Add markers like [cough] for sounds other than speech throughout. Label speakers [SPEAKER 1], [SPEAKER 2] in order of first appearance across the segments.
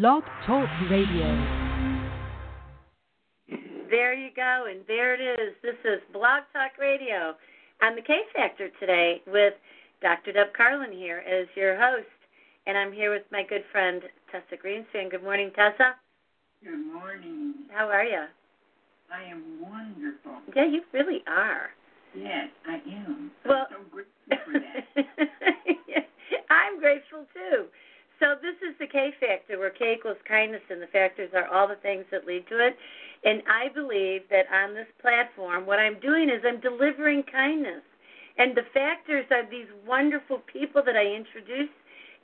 [SPEAKER 1] Blog Talk Radio.
[SPEAKER 2] There you go, and there it is. This is Blog Talk Radio I'm the K Factor today with Dr. Deb Carlin here as your host, and I'm here with my good friend Tessa Greenspan. Good morning, Tessa.
[SPEAKER 3] Good morning.
[SPEAKER 2] How are you?
[SPEAKER 3] I am wonderful.
[SPEAKER 2] Yeah, you really are.
[SPEAKER 3] Yes, I am.
[SPEAKER 2] Well,
[SPEAKER 3] I'm so grateful for that. [laughs]
[SPEAKER 2] I'm grateful too. So this is the K factor, where K equals kindness, and the factors are all the things that lead to it. And I believe that on this platform, what I'm doing is I'm delivering kindness, and the factors are these wonderful people that I introduce,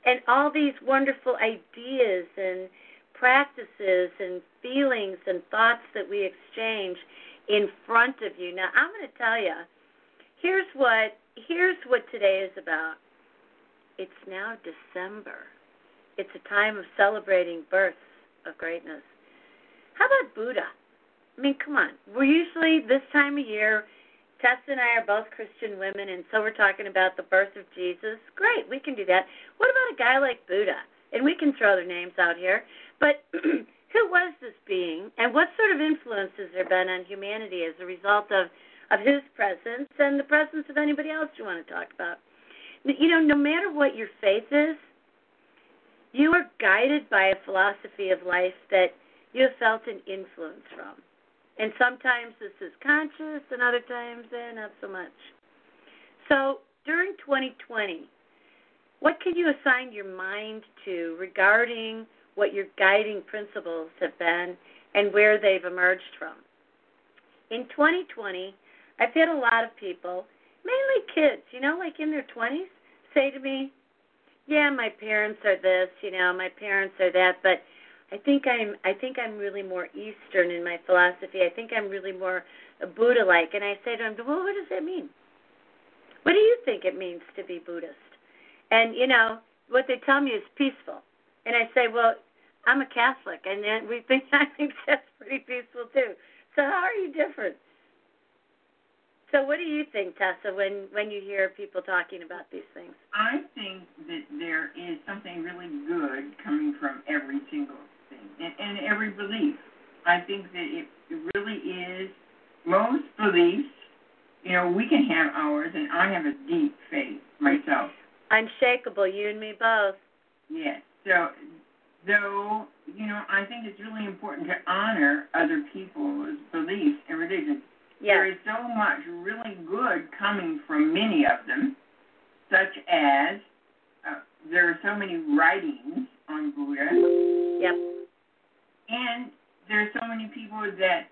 [SPEAKER 2] and all these wonderful ideas and practices and feelings and thoughts that we exchange in front of you. Now, I'm going to tell you, here's what here's what today is about. It's now December. It's a time of celebrating births of greatness. How about Buddha? I mean, come on. We're usually this time of year. Tessa and I are both Christian women, and so we're talking about the birth of Jesus. Great, we can do that. What about a guy like Buddha? And we can throw their names out here. But [clears throat] who was this being, and what sort of influence has there been on humanity as a result of, of his presence and the presence of anybody else you want to talk about? You know, no matter what your faith is, you are guided by a philosophy of life that you have felt an influence from. And sometimes this is conscious, and other times, eh, not so much. So during 2020, what can you assign your mind to regarding what your guiding principles have been and where they've emerged from? In 2020, I've had a lot of people, mainly kids, you know, like in their 20s, say to me, "Yeah, my parents are this, you know, my parents are that, but I think I'm I think I'm really more Eastern in my philosophy. I think I'm really more Buddha like." And I say to them, "Well, what does that mean? What do you think it means to be Buddhist?" And you know, what they tell me is peaceful. And I say, "Well, I'm a Catholic, and then we think [laughs] I think that's pretty peaceful too. So how are you different?" So what do you think, Tessa, when when you hear people talking about these things?
[SPEAKER 3] I think that there is something really good coming from every single thing and, and every belief. I think that it, it really is most beliefs. You know, we can have ours, and I have a deep faith myself.
[SPEAKER 2] Unshakable, you and me both.
[SPEAKER 3] Yes. So, though, you know, I think it's really important to honor other people's beliefs and religions. There
[SPEAKER 2] Yes.
[SPEAKER 3] is so much really good coming from many of them, such as uh, there are so many writings on Buddha,
[SPEAKER 2] Yep.
[SPEAKER 3] and there are so many people that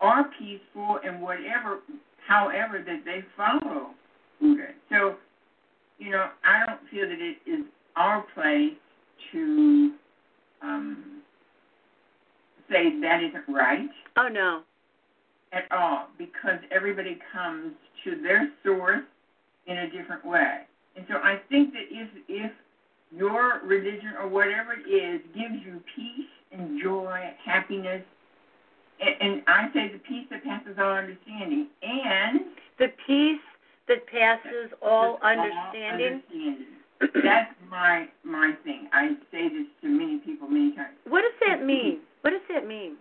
[SPEAKER 3] are peaceful and whatever, however, that they follow Buddha. So, you know, I don't feel that it is our place to um, say that isn't right
[SPEAKER 2] Oh no.
[SPEAKER 3] At all because everybody comes to their source in a different way. And so I think that if if your religion or whatever it is gives you peace and joy, happiness, and, and I say the peace that passes all understanding, and
[SPEAKER 2] The peace that passes all understanding.
[SPEAKER 3] understanding. That's my my thing. I say this to many people many times.
[SPEAKER 2] What does that mean? What does that mean?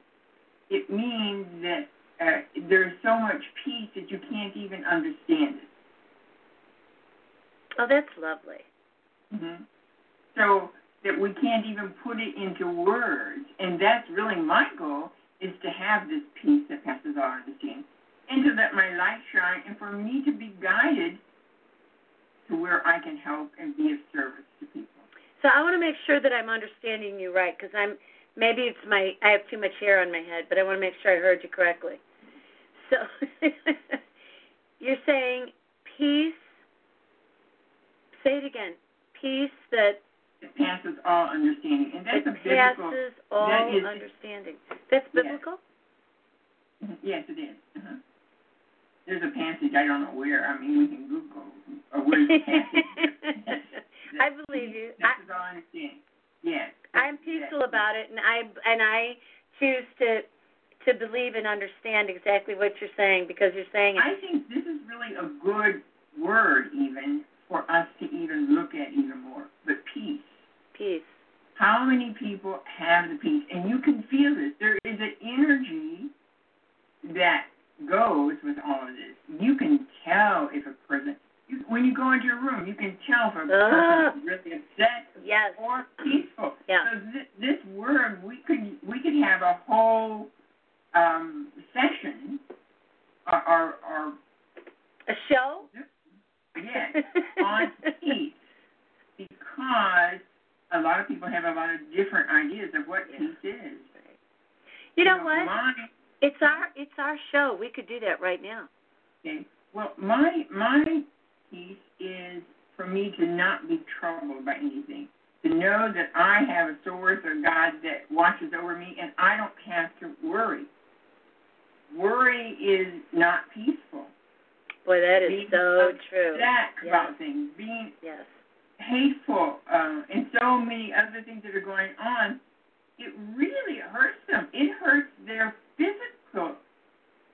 [SPEAKER 3] It means that uh, there's so much peace that you can't even understand it.
[SPEAKER 2] Oh, that's lovely.
[SPEAKER 3] hmm So that we can't even put it into words, and that's really my goal is to have this peace that passes all understanding, and to let my light shine, and for me to be guided to where I can help and be of service to people.
[SPEAKER 2] So I want to make sure that I'm understanding you right because I'm maybe it's my I have too much hair on my head, but I want to make sure I heard you correctly. So [laughs] you're saying peace. Say it again. Peace that
[SPEAKER 3] It passes all understanding, and that's
[SPEAKER 2] It
[SPEAKER 3] a big
[SPEAKER 2] passes all
[SPEAKER 3] That is-
[SPEAKER 2] understanding. That's
[SPEAKER 3] Yes.
[SPEAKER 2] biblical.
[SPEAKER 3] Yes, it is. Uh-huh. There's a passage I don't know where. I mean, we can Google uh, where's the passage. [laughs]
[SPEAKER 2] I believe you. I,
[SPEAKER 3] That's all I understand. Yes.
[SPEAKER 2] I'm peaceful about it, and I and I choose to to believe and understand exactly what you're saying because you're saying it.
[SPEAKER 3] I think this is really a good word, even for us to even look at even more. But peace.
[SPEAKER 2] Peace.
[SPEAKER 3] How many people have the peace? And you can feel this. There is an energy that goes with all of this. You can tell if a person, you, when you go into your room, you can tell if a person uh-huh. is really upset
[SPEAKER 2] Yes.
[SPEAKER 3] or peaceful.
[SPEAKER 2] Yeah.
[SPEAKER 3] So th- this word, we could we could have a whole um, session, or, or, or
[SPEAKER 2] A show.
[SPEAKER 3] yes, on peace, because a lot of people have a lot of different ideas of what
[SPEAKER 2] Yeah.
[SPEAKER 3] peace is.
[SPEAKER 2] You know what?
[SPEAKER 3] My,
[SPEAKER 2] It's our it's our show. We could do that right now.
[SPEAKER 3] okay, well, my my peace is for me to not be troubled by anything. To know that I have a source or God that watches over me and I don't have to worry. Worry is not peaceful.
[SPEAKER 2] Boy, that is
[SPEAKER 3] Being
[SPEAKER 2] so true. Yeah.
[SPEAKER 3] about things, being
[SPEAKER 2] Yes.
[SPEAKER 3] hateful, uh, and so many other things that are going on, it really hurts them. It hurts their physical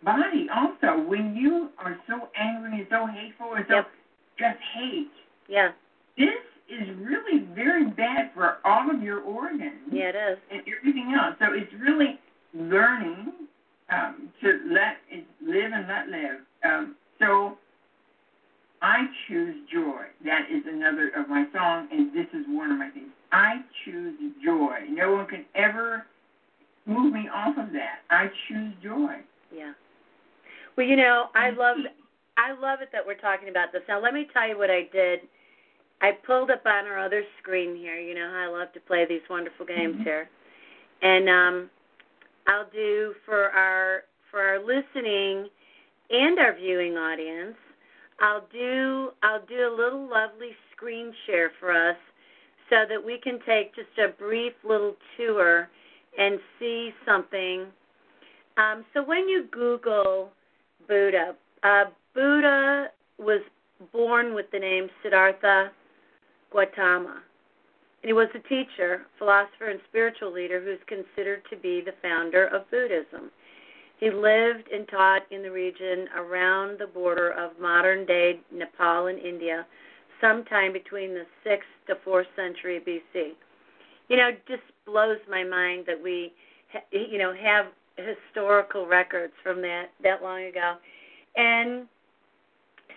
[SPEAKER 3] body also. When you are so angry and so hateful and so
[SPEAKER 2] Yep.
[SPEAKER 3] just hate,
[SPEAKER 2] Yeah.
[SPEAKER 3] this is really very bad for all of your organs
[SPEAKER 2] Yeah, it is.
[SPEAKER 3] and everything else. So it's really learning um, to let it live and let live. Um, so I choose joy. That is another of my song, and this is one of my things. I choose joy. No one can ever move me off of that. I choose joy.
[SPEAKER 2] Yeah. Well, you know, I love I love it that we're talking about this. Now, let me tell you what I did. I pulled up on our other screen here. You know how I love to play these wonderful games
[SPEAKER 3] Mhm.
[SPEAKER 2] here. And um I'll do for our for our listening and our viewing audience, I'll do I'll do a little lovely screen share for us so that we can take just a brief little tour and see something. Um, so when you Google Buddha, uh, Buddha was born with the name Siddhartha Gautama. And he was a teacher, philosopher, and spiritual leader who's considered to be the founder of Buddhism. He lived and taught in the region around the border of modern day Nepal and India, sometime between the 6th to 4th century BC. You know, it just blows my mind that we, you know, have historical records from that that long ago. And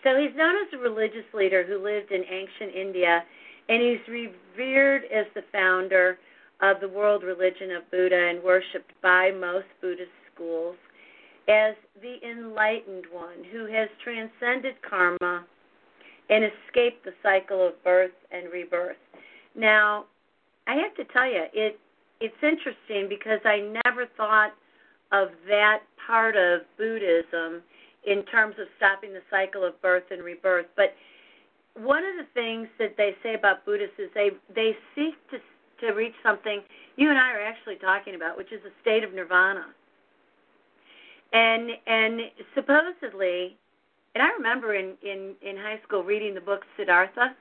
[SPEAKER 2] so he's known as a religious leader who lived in ancient India, and he's revered as the founder of the world religion of Buddha and worshipped by most Buddhist schools as the enlightened one who has transcended karma and escaped the cycle of birth and rebirth. Now, I have to tell you, it it's interesting because I never thought of that part of Buddhism in terms of stopping the cycle of birth and rebirth. But one of the things that they say about Buddhists is they they seek to to reach something you and I are actually talking about, which is a state of nirvana. And and supposedly, and I remember in in in high school reading the book Siddhartha,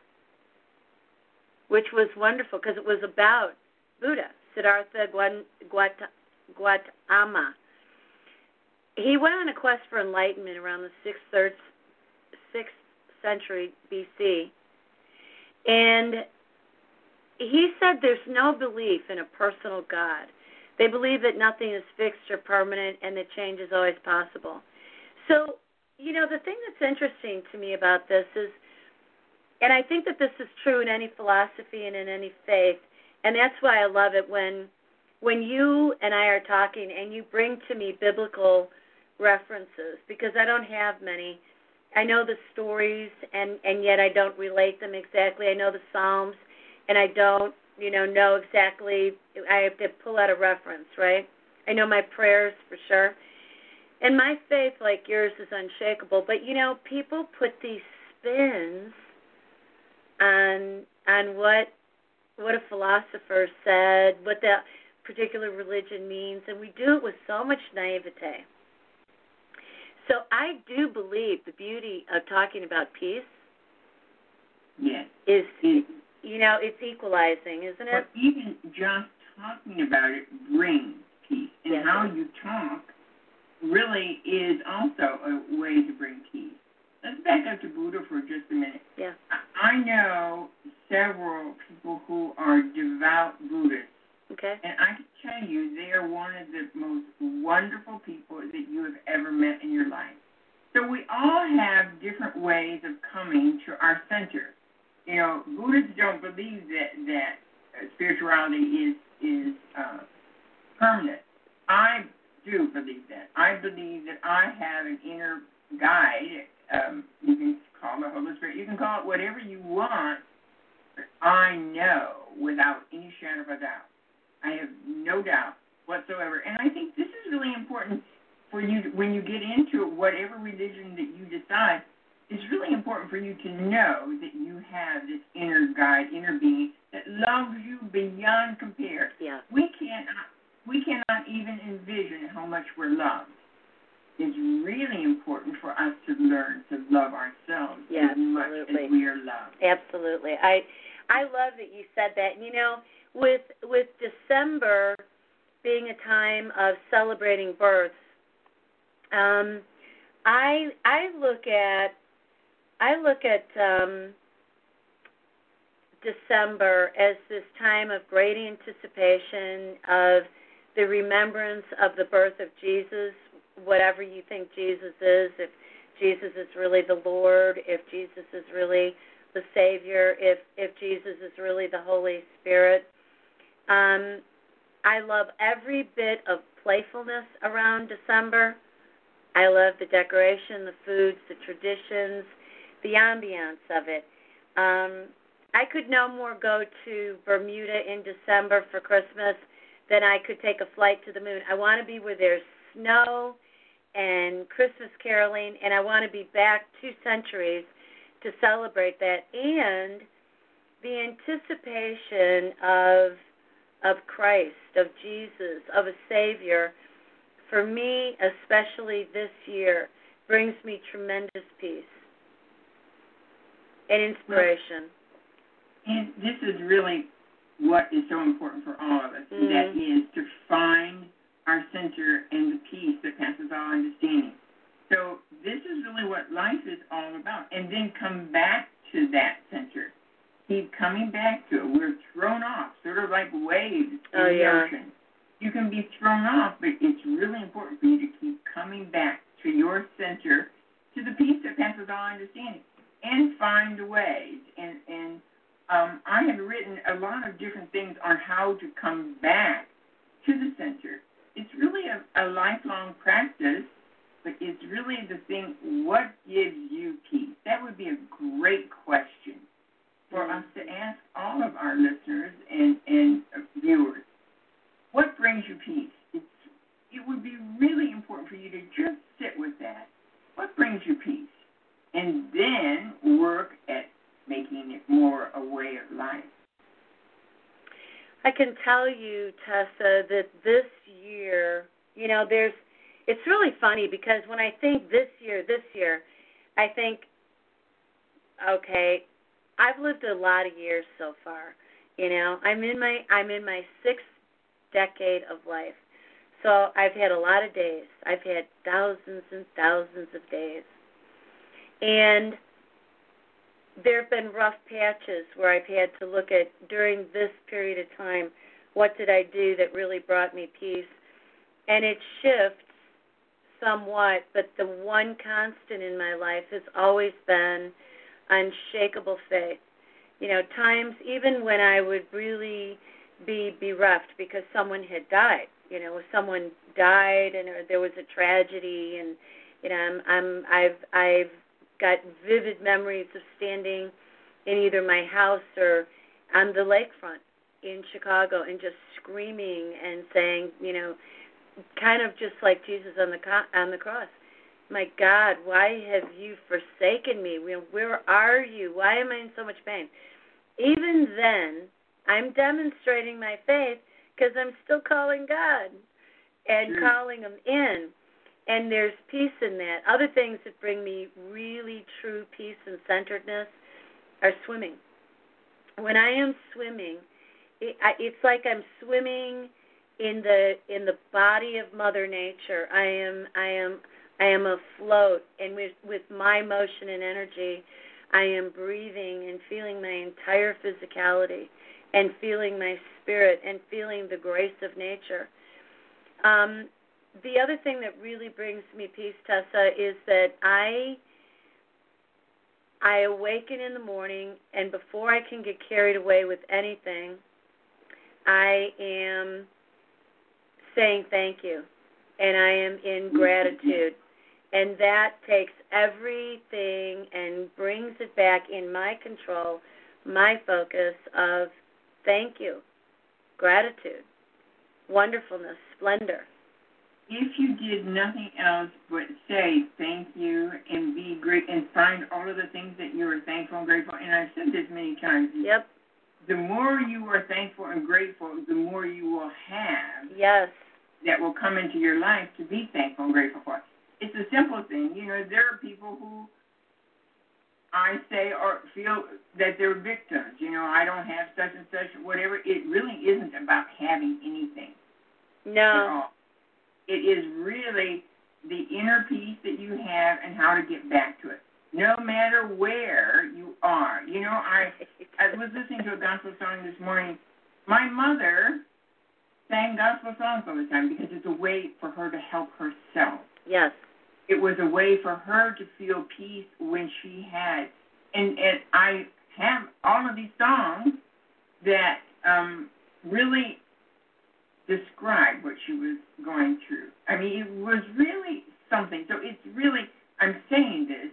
[SPEAKER 2] which was wonderful because it was about Buddha, Siddhartha Gaut- Gautama. He went on a quest for enlightenment around the sixth, third, sixth century BC, and he said there's no belief in a personal God. They believe that nothing is fixed or permanent and that change is always possible. So, you know, the thing that's interesting to me about this is, and I think that this is true in any philosophy and in any faith, and that's why I love it when when you and I are talking and you bring to me biblical references because I don't have many. I know the stories and and yet I don't relate them exactly. I know the Psalms and I don't, you know, know exactly. I have to pull out a reference, right? I know my prayers for sure. And my faith, like yours, is unshakable. But you know, people put these spins on on what what a philosopher said, what the particular religion means, and we do it with so much naivete. So I do believe the beauty of talking about peace
[SPEAKER 3] Yes.
[SPEAKER 2] is,
[SPEAKER 3] It,
[SPEAKER 2] you know, it's equalizing, isn't it?
[SPEAKER 3] but even just talking about it brings peace. And
[SPEAKER 2] Yes.
[SPEAKER 3] how you talk really is also a way to bring peace. Let's back up to Buddha for just a minute.
[SPEAKER 2] Yeah.
[SPEAKER 3] I- I know several people who are devout Buddhists,
[SPEAKER 2] Okay.
[SPEAKER 3] and I can tell you they are one of the most wonderful people that you have ever met in your life. So we all have different ways of coming to our center. You know, Buddhists don't believe that that uh, spirituality is is uh, permanent. I do believe that. I believe that I have an inner guide. Um, you can call it Holy Spirit. You can call it whatever you want. But I know without any shadow of a doubt. I have no doubt whatsoever. And I think this is really important for you to, when you get into whatever religion that you decide. It's really important for you to know that you have this inner guide, inner being that loves you beyond compare.
[SPEAKER 2] Yeah.
[SPEAKER 3] We cannot we cannot even envision how much we're loved. It's really important for us to learn to love ourselves
[SPEAKER 2] Yeah,
[SPEAKER 3] as much
[SPEAKER 2] absolutely.
[SPEAKER 3] as we are loved.
[SPEAKER 2] Absolutely. I I love that you said that. You know, with with December being a time of celebrating births, um, I I look at I look at um, December as this time of great anticipation of the remembrance of the birth of Jesus, whatever you think Jesus is, if Jesus is really the Lord, if Jesus is really the Savior, if if Jesus is really the Holy Spirit. Um, I love every bit of playfulness around December. I love the decoration, the foods, the traditions, the ambiance of it. Um, I could no more go to Bermuda in December for Christmas than I could take a flight to the moon. I want to be where there's snow and Christmas caroling, and I want to be back two centuries to celebrate that. And the anticipation of of Christ, of Jesus, of a Savior, for me, especially this year, brings me tremendous peace and inspiration.
[SPEAKER 3] And this is really what is so important for all of us.
[SPEAKER 2] Mhm.
[SPEAKER 3] That is to find our center and the peace that passes all understanding. So this is really what life is all about. And then come back to that center. Keep coming back to it. We're thrown off, sort of like waves in
[SPEAKER 2] Oh,
[SPEAKER 3] the
[SPEAKER 2] yeah.
[SPEAKER 3] ocean. You can be thrown off, but it's really important for you to keep coming back to your center, to the peace that passes all understanding, and find ways. And and um, I have written a lot of different things on how to come back to the center. It's really a, a lifelong practice, but it's really the thing what gives you peace? That would be a great question for us to ask all of our listeners and, and viewers. What brings you peace? It's, it would be really important for you to just sit with that. What brings you peace? And then work at making it more a way of life.
[SPEAKER 2] I can tell you, Tessa, that this year, you know, there's it's really funny because when I think this year, this year, I think okay, I've lived a lot of years so far. You know, I'm in my I'm in my sixth decade of life. So I've had a lot of days. I've had thousands and thousands of days. And there have been rough patches where I've had to look at during this period of time what did I do that really brought me peace. And it shifts somewhat, but the one constant in my life has always been unshakable faith. You know, times even when I would really be bereft because someone had died. You know, someone died and or there was a tragedy, and you know, I'm, I'm I've I've got vivid memories of standing in either my house or on the lakefront in Chicago and just screaming and saying, you know, kind of just like Jesus on the co- on the cross. My God, why have you forsaken me? Where are you? Why am I in so much pain? Even then, I'm demonstrating my faith because I'm still calling God and
[SPEAKER 3] Sure.
[SPEAKER 2] calling Him in. And there's peace in that. Other things that bring me really true peace and centeredness are swimming. When I am swimming, it, I, it's like I'm swimming in the in the body of Mother Nature. I am I am I am afloat, and with with my motion and energy, I am breathing and feeling my entire physicality, and feeling my spirit, and feeling the grace of nature. Um, the other thing that really brings me peace, Tessa, is that I I awaken in the morning, and before I can get carried away with anything, I am saying thank you, and I am in gratitude. And that takes everything and brings it back in my control, my focus of thank you, gratitude, wonderfulness, splendor.
[SPEAKER 3] If you did nothing else but say thank you and be great and find all of the things that you are thankful and grateful, and I've said this many times,
[SPEAKER 2] Yep,
[SPEAKER 3] the more you are thankful and grateful, the more you will have
[SPEAKER 2] yes,
[SPEAKER 3] that will come into your life to be thankful and grateful for. It's a simple thing. You know, there are people who I say or feel that they're victims. You know, I don't have such and such, whatever. It really isn't about having anything at
[SPEAKER 2] no,
[SPEAKER 3] all. It is really the inner peace that you have and how to get back to it. No matter where you are. You know, I [laughs] I was listening to a gospel song this morning. My mother sang gospel songs all the time because it's a way for her to help herself.
[SPEAKER 2] yes,
[SPEAKER 3] It was a way for her to feel peace when she had and and I have all of these songs that um really describe what she was going through. I mean, it was really something. So it's really I'm saying this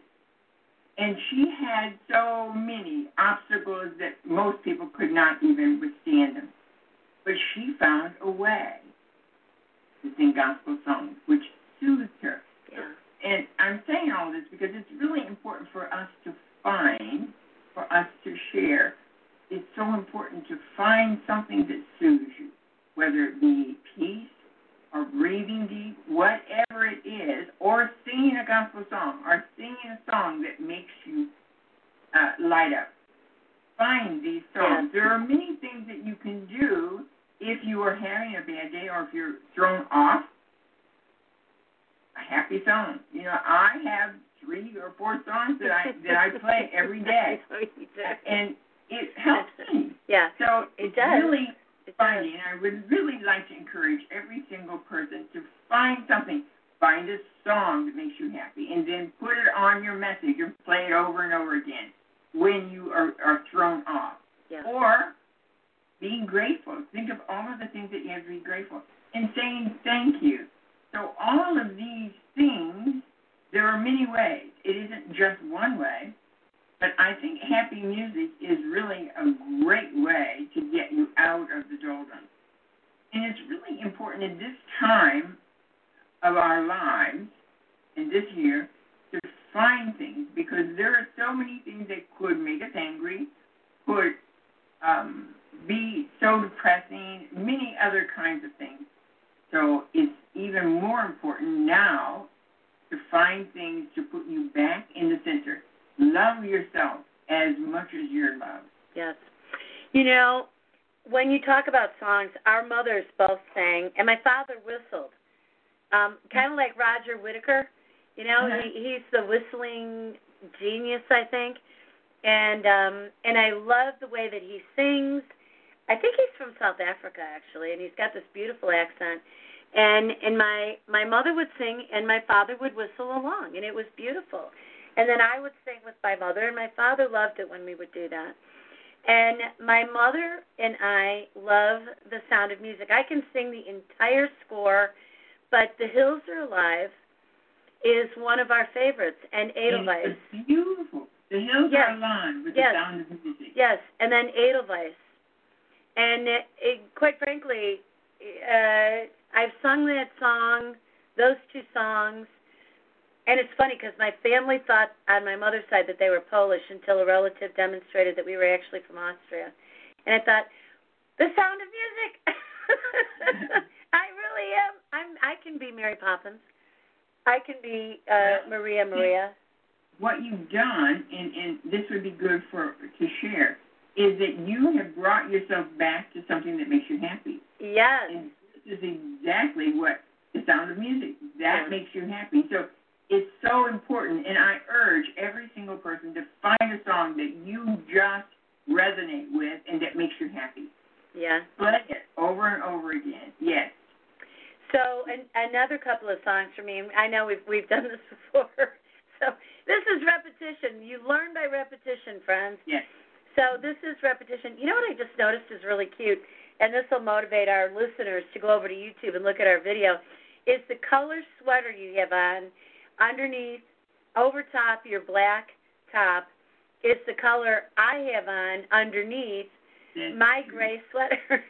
[SPEAKER 3] and she had so many obstacles that most people could not even withstand them. But she found a way to sing gospel songs, which soothed her.
[SPEAKER 2] yeah,
[SPEAKER 3] And I'm saying all this because it's really important for us to find, for us to share. It's so important to find something that soothes you, whether it be peace or breathing deep, whatever it is, or singing a gospel song, or singing a song that makes you uh, light up. Find these songs. There are many things that you can do if you are having a bad day or if you're thrown off. A happy song. You know, I have three or four songs that I that I play every [laughs] day,
[SPEAKER 2] I know you do.
[SPEAKER 3] and it helps me. [laughs]
[SPEAKER 2] Yeah,
[SPEAKER 3] So
[SPEAKER 2] It
[SPEAKER 3] it's
[SPEAKER 2] does.
[SPEAKER 3] really
[SPEAKER 2] it does.
[SPEAKER 3] finding. I would really like to encourage every single person to find something. Find a song that makes you happy, and then put it on your message and play it over and over again when you are, are thrown off.
[SPEAKER 2] Yeah.
[SPEAKER 3] Or being grateful. Think of all of the things that you have to be grateful, and saying thank you. So all of these things, there are many ways. It isn't just one way. But I think happy music is really a great way to get you out of the doldrums. And it's really important in this time of our lives, in this year, to find things because there are so many things that could make us angry, could um, be so depressing, many other kinds of things. So it's even more important now to find things to put you back in the center. Love yourself as much as you're loved.
[SPEAKER 2] Yes. You know, when you talk about songs, our mothers both sang, and my father whistled, um, kind of like Roger Whittaker. You know,
[SPEAKER 3] Uh-huh.
[SPEAKER 2] he, he's the whistling genius, I think, and um, and I love the way that he sings. I think he's from South Africa actually, and he's got this beautiful accent. And and my my mother would sing, and my father would whistle along, and it was beautiful. And then I would sing with my mother, and my father loved it when we would do that. And my mother and I love the sound of music. I can sing the entire score, but The Hills Are Alive is one of our favorites, and Edelweiss.
[SPEAKER 3] It's beautiful. The hills
[SPEAKER 2] Yes.
[SPEAKER 3] are alive with
[SPEAKER 2] Yes.
[SPEAKER 3] the sound of music.
[SPEAKER 2] Yes, and then Edelweiss. And it, it, quite frankly, uh, I've sung that song, those two songs, and it's funny because my family thought on my mother's side that they were Polish until a relative demonstrated that we were actually from Austria. And I thought, the sound of music. [laughs] I really am. I'm. I can be Mary Poppins. I can be uh, Maria Maria.
[SPEAKER 3] What you've done, and, and this would be good for to share, is that you have brought yourself back to something that makes you happy.
[SPEAKER 2] Yes.
[SPEAKER 3] And is exactly what the sound of music that
[SPEAKER 2] Yeah.
[SPEAKER 3] makes you happy. So it's so important, and I urge every single person to find a song that you just resonate with and that makes you happy.
[SPEAKER 2] Yeah.
[SPEAKER 3] Play it over and over again. Yes.
[SPEAKER 2] So an, another couple of songs for me. I know we've we've done this [laughs] before. So this is repetition. You learn by repetition, friends.
[SPEAKER 3] Yes.
[SPEAKER 2] So this is repetition. You know what I just noticed is really cute, and this will motivate our listeners to go over to YouTube and look at our video. Is the color sweater you have on underneath, over top your black top, is the color I have on underneath my gray sweater. [laughs]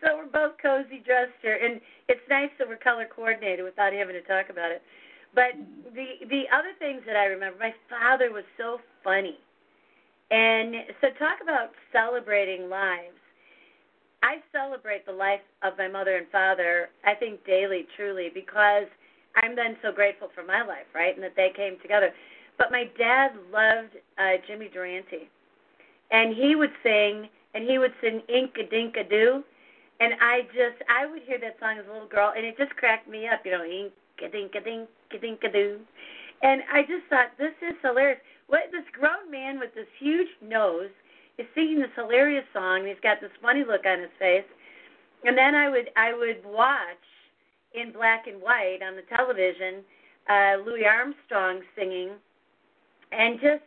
[SPEAKER 2] so we're both cozy dressed here, and it's nice that we're color coordinated without having to talk about it. But the the other things that I remember, my father was so funny, and so talk about celebrating lives. I celebrate the life of my mother and father, I think daily, truly, because I'm then so grateful for my life, right, and that they came together. But my dad loved uh, Jimmy Durante and he would sing and he would sing Inka Dinka Doo and I just I would hear that song as a little girl and it just cracked me up, you know, Inka Dinka Dinka Dinka Doo. And I just thought this is hilarious. What this grown man with this huge nose is singing this hilarious song and he's got this funny look on his face. And then I would I would watch in black and white on the television uh Louis Armstrong singing and just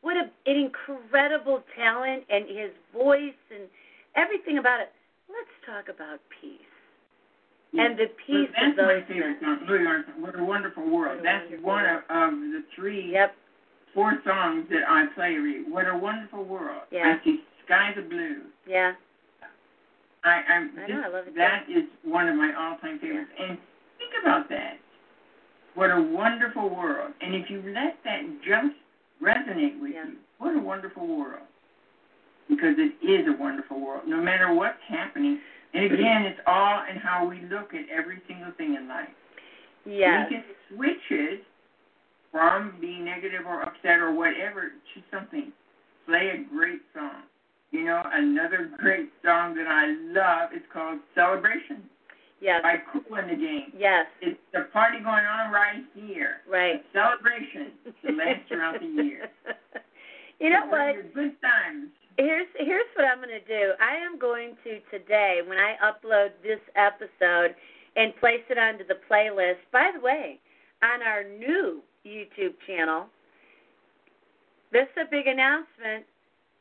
[SPEAKER 2] what a, an incredible talent and his voice and everything about it. Let's talk about peace. And the peace
[SPEAKER 3] Well,
[SPEAKER 2] of
[SPEAKER 3] that's
[SPEAKER 2] those
[SPEAKER 3] my favorite song. Louis Armstrong. What a wonderful world.
[SPEAKER 2] What a
[SPEAKER 3] That's
[SPEAKER 2] Wonderful
[SPEAKER 3] one
[SPEAKER 2] World.
[SPEAKER 3] of, of the three,
[SPEAKER 2] Yep.
[SPEAKER 3] Four songs that I play. What a wonderful world.
[SPEAKER 2] Yeah.
[SPEAKER 3] I see skies of blue.
[SPEAKER 2] Yeah.
[SPEAKER 3] I,
[SPEAKER 2] I
[SPEAKER 3] just,
[SPEAKER 2] know, I love it
[SPEAKER 3] That is one of my all-time favorites. And think about that. What a wonderful world. And if you let that just resonate with
[SPEAKER 2] Yeah.
[SPEAKER 3] you, what a wonderful world. Because it is a wonderful world, no matter what's happening. And again, it's all in how we look at every single thing in life.
[SPEAKER 2] Yeah.
[SPEAKER 3] We can switch it from being negative or upset or whatever to something. Play a great song. You know, another great song that I love is called Celebration
[SPEAKER 2] Yes.
[SPEAKER 3] by Kool and the Gang.
[SPEAKER 2] Yes.
[SPEAKER 3] It's the party going on right here.
[SPEAKER 2] Right.
[SPEAKER 3] Celebration to last throughout the year. [laughs]
[SPEAKER 2] You know
[SPEAKER 3] So
[SPEAKER 2] what?
[SPEAKER 3] Good times.
[SPEAKER 2] Here's here's what I'm going to do. I am going to today when I upload this episode and place it onto the playlist. By the way, on our new YouTube channel, this is a big announcement.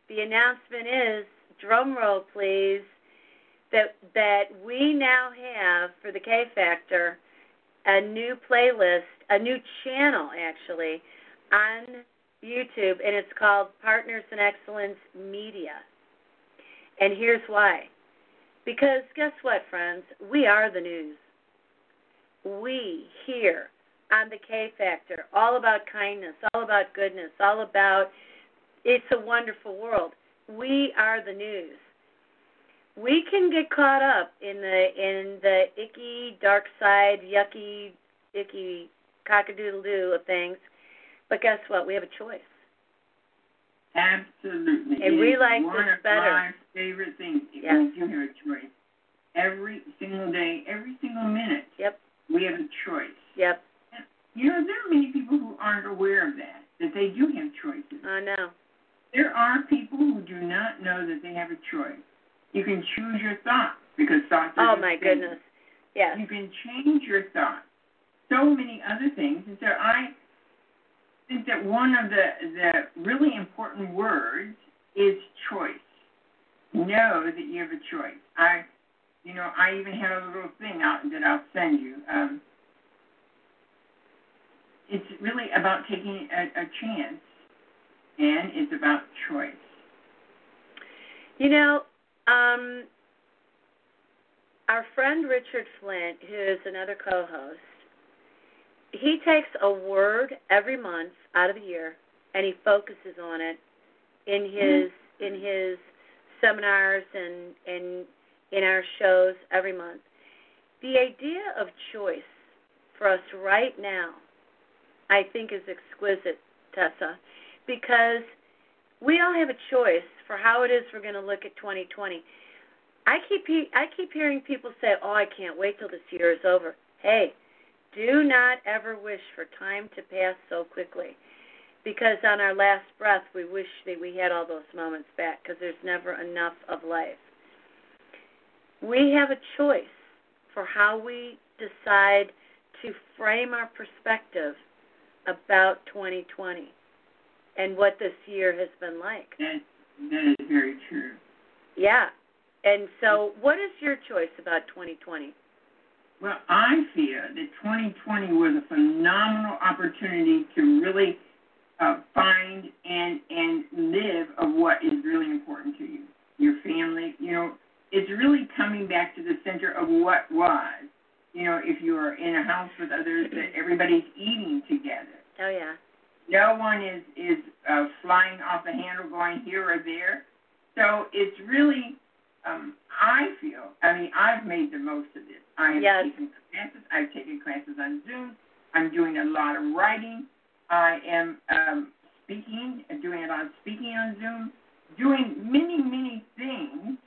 [SPEAKER 2] The announcement is drum roll please that that we now have for the K Factor a new playlist, a new channel actually on YouTube, and it's called Partners in Excellence Media. And here's why. Because guess what, friends? We are the news. We here on the K Factor, all about kindness, all about goodness, all about it's a wonderful world. We are the news. We can get caught up in the in the icky, dark side, yucky, icky cockadoodle doo of things. But guess what? We have a choice.
[SPEAKER 3] Absolutely.
[SPEAKER 2] And
[SPEAKER 3] It
[SPEAKER 2] we like
[SPEAKER 3] one
[SPEAKER 2] this
[SPEAKER 3] of
[SPEAKER 2] better.
[SPEAKER 3] my favorite things.
[SPEAKER 2] Yes.
[SPEAKER 3] We do have a choice. Every single day, every single minute,
[SPEAKER 2] Yep.
[SPEAKER 3] we have a choice.
[SPEAKER 2] Yep.
[SPEAKER 3] You know, there are many people who aren't aware of that, that they do have choices.
[SPEAKER 2] I know.
[SPEAKER 3] There are people who do not know that they have a choice. You can choose your thoughts because thoughts are
[SPEAKER 2] Oh my
[SPEAKER 3] things.
[SPEAKER 2] goodness. Yes.
[SPEAKER 3] You can change your thoughts. So many other things. And so I think that one of the, the really important words is choice. Know that you have a choice. I, you know, I even have a little thing out that I'll send you. Um, it's really about taking a, a chance, and it's about choice.
[SPEAKER 2] You know, um, our friend Richard Flint, who is another co-host, he takes a word every month out of the year and he focuses on it in his in his seminars and and in our shows every month. The idea of choice for us right now, I think, is exquisite, Tessa, because we all have a choice for how it is we're going to look at 2020. I keep I keep hearing people say, "Oh, I can't wait till this year is over." Hey, do not ever wish for time to pass so quickly, because on our last breath we wish that we had all those moments back, because there's never enough of life. We have a choice for how we decide to frame our perspective about 2020 and what this year has been like.
[SPEAKER 3] That, that is very true.
[SPEAKER 2] Yeah. And so, what is your choice about 2020?
[SPEAKER 3] Well, I feel that 2020 was a phenomenal opportunity to really uh, find and and live of what is really important to you, your family. You know, it's really coming back to the center of what was. You know, if you are in a house with others, that everybody's eating together.
[SPEAKER 2] Oh yeah.
[SPEAKER 3] No one is is uh, flying off the handle, going here or there. So it's really, um, I feel. I mean, I've made the most of this. I have
[SPEAKER 2] yes.
[SPEAKER 3] taken classes. I've taken classes on Zoom. I'm doing a lot of writing. I am um, speaking, doing a lot of speaking on Zoom, doing many, many things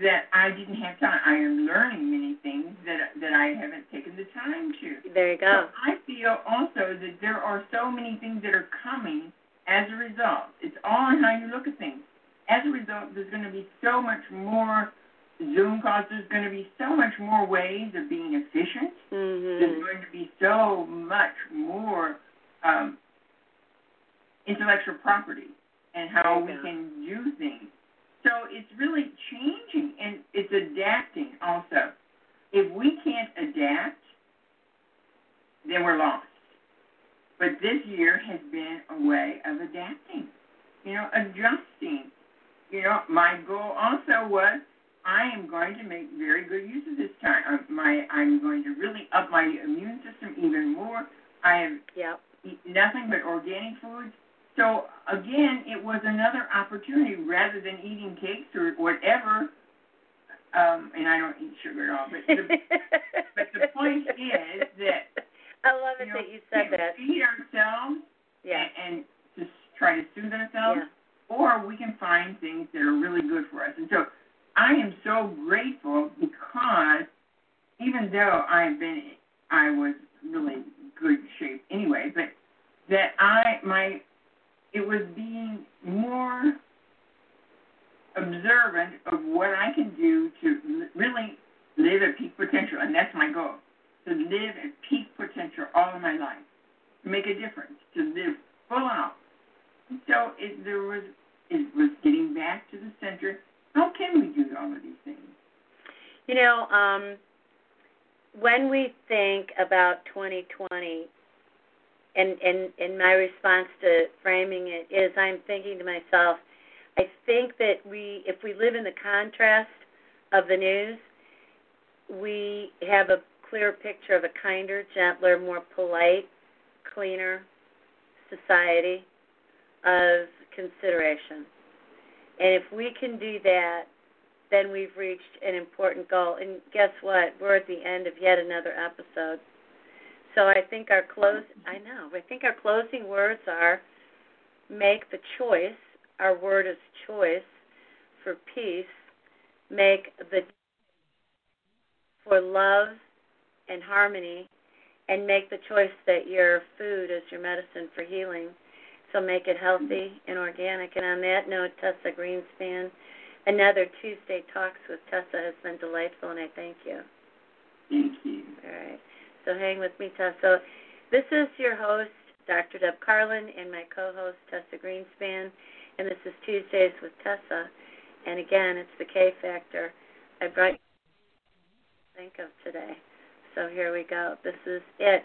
[SPEAKER 3] that I didn't have time. I am learning many things that that I haven't taken the time to.
[SPEAKER 2] There you go.
[SPEAKER 3] So I feel also that there are so many things that are coming as a result. It's all in how you look at things. As a result, there's going to be so much more Zoom calls. There's going to be so much more ways of being efficient.
[SPEAKER 2] Mm-hmm.
[SPEAKER 3] There's going to be so much more um, intellectual property and how we can do things. So it's really changing and it's adapting also. If we can't adapt, then we're lost. But this year has been a way of adapting, you know, adjusting. You know, my goal also was I am going to make very good use of this time. My I'm going to really up my immune system even more. I have
[SPEAKER 2] Yep.
[SPEAKER 3] eat nothing but organic foods. So again, it was another opportunity rather than eating cakes or whatever. Um, and I don't eat sugar at all. But the, [laughs] but the point is that
[SPEAKER 2] I love it
[SPEAKER 3] you know,
[SPEAKER 2] that you said
[SPEAKER 3] we
[SPEAKER 2] that.
[SPEAKER 3] feed ourselves
[SPEAKER 2] Yeah.
[SPEAKER 3] and, and just try to soothe ourselves,
[SPEAKER 2] Yeah.
[SPEAKER 3] or we can find things that are really good for us. And so I am so grateful because even though I've been, I was really good shape anyway, but that I my it was being more observant of what I can do to l- really live at peak potential, and that's my goal to live at peak potential all of my life, to make a difference, to live full out. And so it there was it was getting back to the center. How can we do all of these things?
[SPEAKER 2] You know, um, when we think about 2020, and and and my response to framing it is, I'm thinking to myself, I think that we, if we live in the of the news, we have a clear picture of a kinder, gentler, more polite, cleaner society of consideration. And if we can do that, then we've reached an important goal. And guess what? We're at the end of yet another episode. So I think our close I know. I think our closing words are make the choice. Our word is choice for peace. Make the for love and harmony and make the choice that your food is your medicine for healing. So make it healthy and organic. And on that note, Tessa Greenspan, another Tuesday Talks with Tessa has been delightful, and I thank you.
[SPEAKER 3] Thank you.
[SPEAKER 2] All right. So hang with me, Tessa. This is your host, Dr. Deb Carlin, and my co-host, Tessa Greenspan, and this is Tuesdays with Tessa. And again, it's the K Factor. I brought think of today. So here we go. This is it.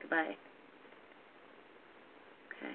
[SPEAKER 2] Goodbye. Okay.